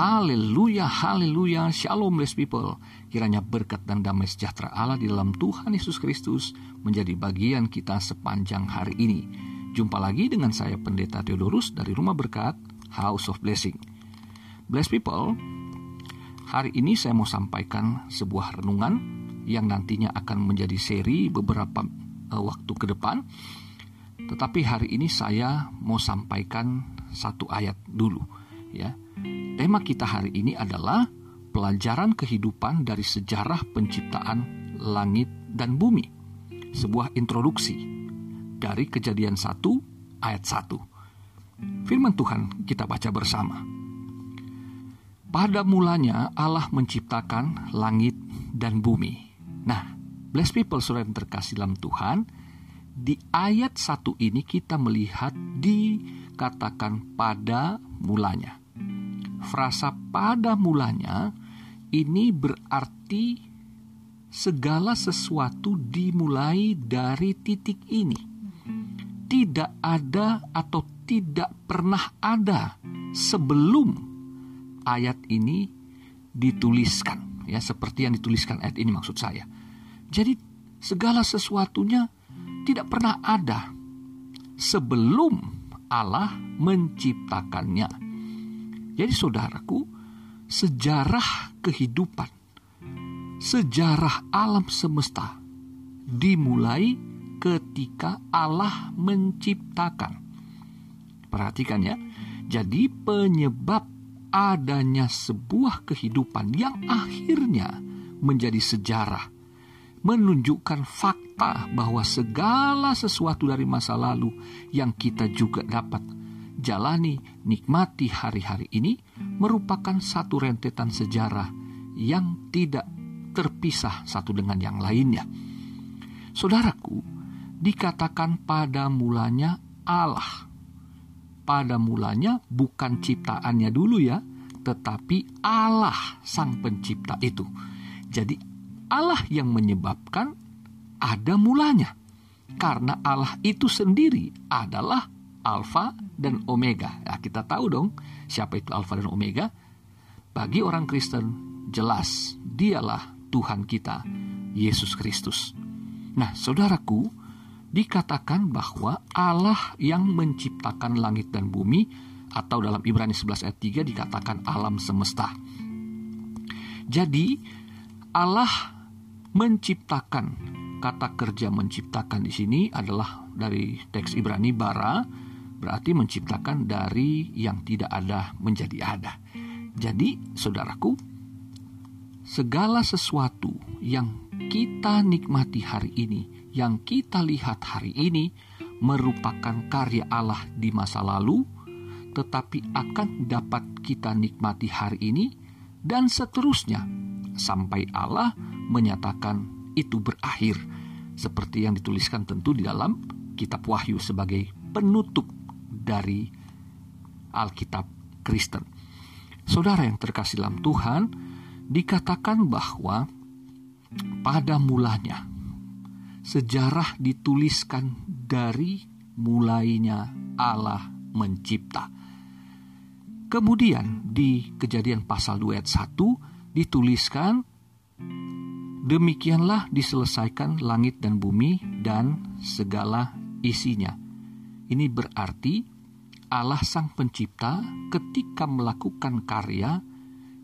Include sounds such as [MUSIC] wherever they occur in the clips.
Haleluya, haleluya, shalom blessed people. Kiranya berkat dan damai sejahtera Allah di dalam Tuhan Yesus Kristus menjadi bagian kita sepanjang hari ini. Jumpa lagi dengan saya Pendeta Theodorus dari Rumah Berkat, House of Blessing. Blessed people, hari ini saya mau sampaikan sebuah renungan yang nantinya akan menjadi seri beberapa uh, waktu ke depan. Tetapi hari ini saya mau sampaikan satu ayat dulu, ya Tema kita hari ini adalah pelajaran kehidupan dari sejarah penciptaan langit dan bumi. Sebuah introduksi dari Kejadian 1 ayat 1. Firman Tuhan kita baca bersama. Pada mulanya Allah menciptakan langit dan bumi. Nah, blessed people saudara yang terkasih dalam Tuhan, di ayat satu ini kita melihat dikatakan pada mulanya frasa pada mulanya ini berarti segala sesuatu dimulai dari titik ini. Tidak ada atau tidak pernah ada sebelum ayat ini dituliskan. Ya, seperti yang dituliskan ayat ini maksud saya. Jadi segala sesuatunya tidak pernah ada sebelum Allah menciptakannya. Jadi saudaraku, sejarah kehidupan, sejarah alam semesta dimulai ketika Allah menciptakan. Perhatikan ya. Jadi penyebab adanya sebuah kehidupan yang akhirnya menjadi sejarah menunjukkan fakta bahwa segala sesuatu dari masa lalu yang kita juga dapat jalani, nikmati hari-hari ini merupakan satu rentetan sejarah yang tidak terpisah satu dengan yang lainnya. Saudaraku, dikatakan pada mulanya Allah. Pada mulanya bukan ciptaannya dulu ya, tetapi Allah sang pencipta itu. Jadi Allah yang menyebabkan ada mulanya. Karena Allah itu sendiri adalah Alfa dan Omega. Ya, kita tahu dong siapa itu Alfa dan Omega. Bagi orang Kristen, jelas dialah Tuhan kita, Yesus Kristus. Nah, saudaraku, dikatakan bahwa Allah yang menciptakan langit dan bumi, atau dalam Ibrani 11 ayat 3 dikatakan alam semesta. Jadi, Allah menciptakan kata kerja menciptakan di sini adalah dari teks Ibrani bara berarti menciptakan dari yang tidak ada menjadi ada. Jadi, saudaraku, segala sesuatu yang kita nikmati hari ini, yang kita lihat hari ini, merupakan karya Allah di masa lalu, tetapi akan dapat kita nikmati hari ini dan seterusnya sampai Allah menyatakan itu berakhir, seperti yang dituliskan tentu di dalam Kitab Wahyu sebagai penutup dari Alkitab Kristen. Saudara yang terkasih dalam Tuhan, dikatakan bahwa pada mulanya sejarah dituliskan dari mulainya Allah mencipta. Kemudian di kejadian pasal 2 ayat 1 dituliskan Demikianlah diselesaikan langit dan bumi dan segala isinya ini berarti Allah Sang Pencipta ketika melakukan karya,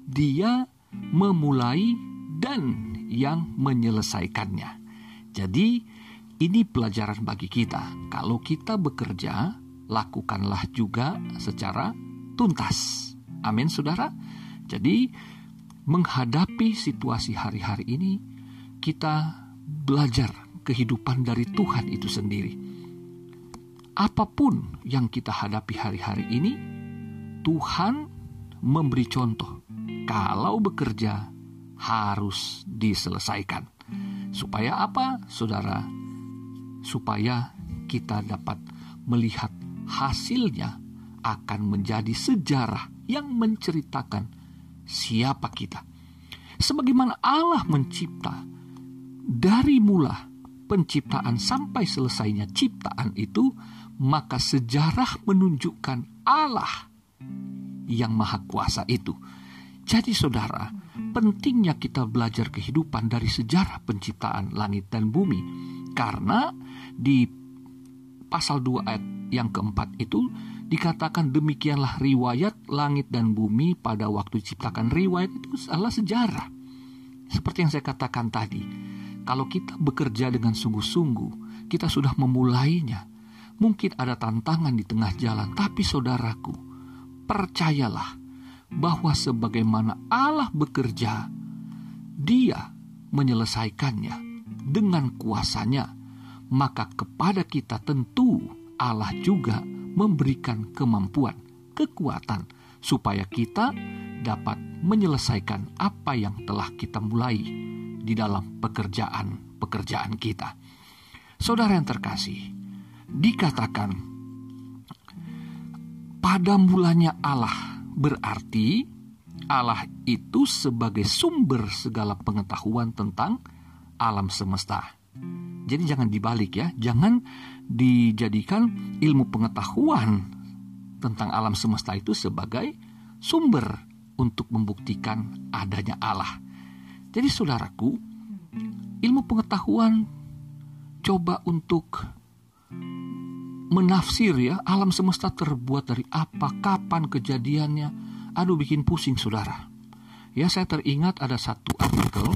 Dia memulai dan yang menyelesaikannya. Jadi, ini pelajaran bagi kita. Kalau kita bekerja, lakukanlah juga secara tuntas. Amin, saudara. Jadi, menghadapi situasi hari-hari ini, kita belajar kehidupan dari Tuhan itu sendiri apa pun yang kita hadapi hari-hari ini, Tuhan memberi contoh. Kalau bekerja harus diselesaikan. Supaya apa, saudara? Supaya kita dapat melihat hasilnya akan menjadi sejarah yang menceritakan siapa kita. Sebagaimana Allah mencipta dari mula penciptaan sampai selesainya ciptaan itu maka sejarah menunjukkan Allah yang maha kuasa itu. Jadi saudara, pentingnya kita belajar kehidupan dari sejarah penciptaan langit dan bumi. Karena di pasal 2 ayat yang keempat itu dikatakan demikianlah riwayat langit dan bumi pada waktu diciptakan. Riwayat itu adalah sejarah. Seperti yang saya katakan tadi, kalau kita bekerja dengan sungguh-sungguh, kita sudah memulainya. Mungkin ada tantangan di tengah jalan, tapi saudaraku, percayalah bahwa sebagaimana Allah bekerja, Dia menyelesaikannya dengan kuasanya, maka kepada kita tentu Allah juga memberikan kemampuan, kekuatan, supaya kita dapat menyelesaikan apa yang telah kita mulai di dalam pekerjaan-pekerjaan kita. Saudara yang terkasih, dikatakan pada mulanya Allah Berarti Allah itu sebagai sumber segala pengetahuan tentang alam semesta. Jadi jangan dibalik ya, jangan dijadikan ilmu pengetahuan tentang alam semesta itu sebagai sumber untuk membuktikan adanya Allah. Jadi saudaraku, ilmu pengetahuan coba untuk menafsir ya alam semesta terbuat dari apa, kapan kejadiannya. Aduh bikin pusing saudara. Ya saya teringat ada satu artikel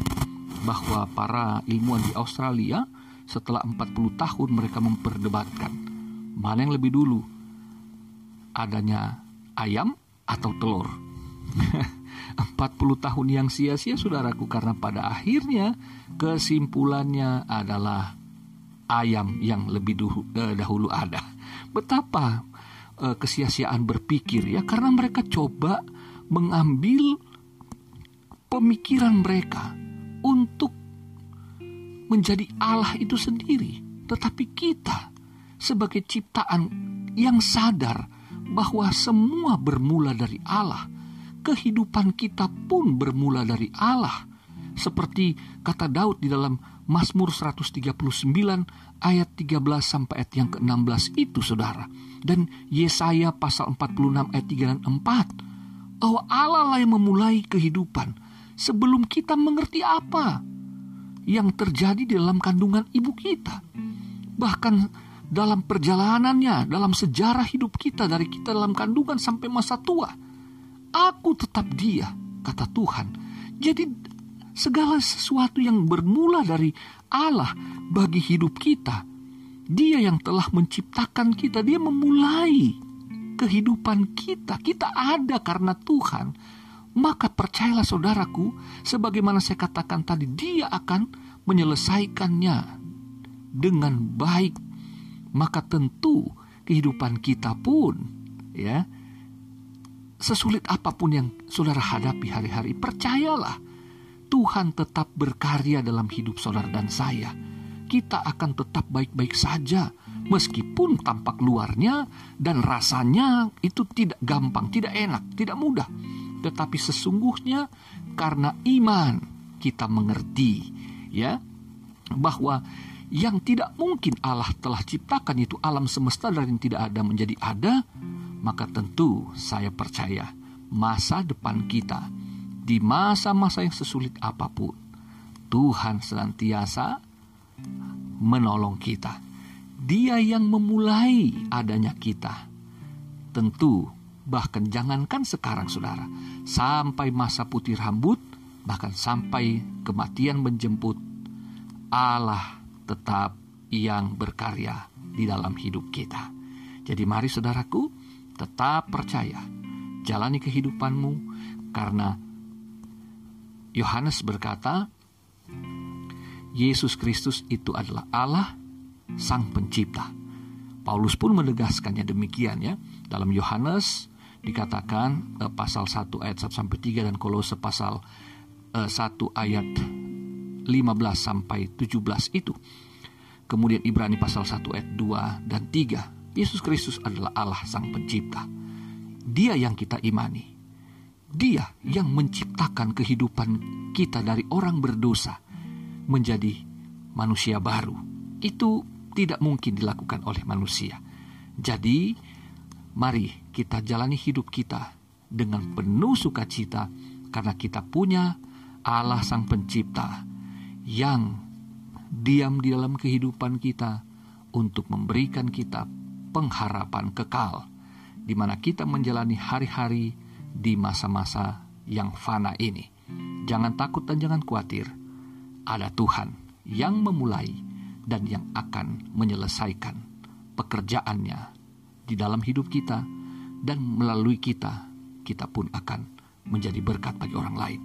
bahwa para ilmuwan di Australia setelah 40 tahun mereka memperdebatkan mana yang lebih dulu adanya ayam atau telur. [LAUGHS] 40 tahun yang sia-sia saudaraku karena pada akhirnya kesimpulannya adalah ayam yang lebih eh, dahulu ada. Betapa eh, kesia-siaan berpikir ya karena mereka coba mengambil pemikiran mereka untuk menjadi Allah itu sendiri. Tetapi kita sebagai ciptaan yang sadar bahwa semua bermula dari Allah, kehidupan kita pun bermula dari Allah. Seperti kata Daud di dalam Mazmur 139 ayat 13 sampai ayat yang ke-16 itu saudara. Dan Yesaya pasal 46 ayat 3 dan 4. Bahwa Allah lah yang memulai kehidupan sebelum kita mengerti apa yang terjadi di dalam kandungan ibu kita. Bahkan dalam perjalanannya, dalam sejarah hidup kita dari kita dalam kandungan sampai masa tua. Aku tetap dia, kata Tuhan. Jadi segala sesuatu yang bermula dari Allah bagi hidup kita. Dia yang telah menciptakan kita, dia memulai kehidupan kita. Kita ada karena Tuhan. Maka percayalah saudaraku, sebagaimana saya katakan tadi, dia akan menyelesaikannya dengan baik. Maka tentu kehidupan kita pun ya sesulit apa pun yang saudara hadapi hari-hari, percayalah Tuhan tetap berkarya dalam hidup saudara dan saya, kita akan tetap baik-baik saja, meskipun tampak luarnya dan rasanya itu tidak gampang, tidak enak, tidak mudah. Tetapi sesungguhnya karena iman kita mengerti, ya, bahwa yang tidak mungkin Allah telah ciptakan itu alam semesta dari yang tidak ada menjadi ada, maka tentu saya percaya masa depan kita di masa-masa yang sesulit apa pun, Tuhan senantiasa menolong kita. Dia yang memulai adanya kita. Tentu, bahkan jangankan sekarang saudara, sampai masa putih rambut, bahkan sampai kematian menjemput, Allah tetap yang berkarya di dalam hidup kita. Jadi mari saudaraku, tetap percaya, jalani kehidupanmu, karena Yohanes berkata, Yesus Kristus itu adalah Allah Sang Pencipta. Paulus pun menegaskannya demikian ya. Dalam Yohanes dikatakan eh, pasal 1 ayat 1 sampai 3 dan Kolose pasal eh, 1 ayat 15 sampai 17 itu. Kemudian Ibrani pasal 1 ayat 2 dan 3. Yesus Kristus adalah Allah Sang Pencipta. Dia yang kita imani. Dia yang menciptakan kehidupan kita dari orang berdosa menjadi manusia baru. Itu tidak mungkin dilakukan oleh manusia. Jadi, mari kita jalani hidup kita dengan penuh sukacita Karena kita punya Allah Sang Pencipta yang diam di dalam kehidupan kita untuk memberikan kita pengharapan kekal, di mana kita menjalani hari-hari di masa-masa yang fana ini. Jangan takut dan jangan khawatir. Ada Tuhan yang memulai dan yang akan menyelesaikan pekerjaannya di dalam hidup kita dan melalui kita, kita pun akan menjadi berkat bagi orang lain.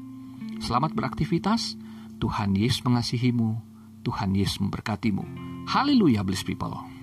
Selamat beraktivitas, Tuhan Yesus mengasihimu, Tuhan Yesus memberkatimu. Haleluya, blessed people.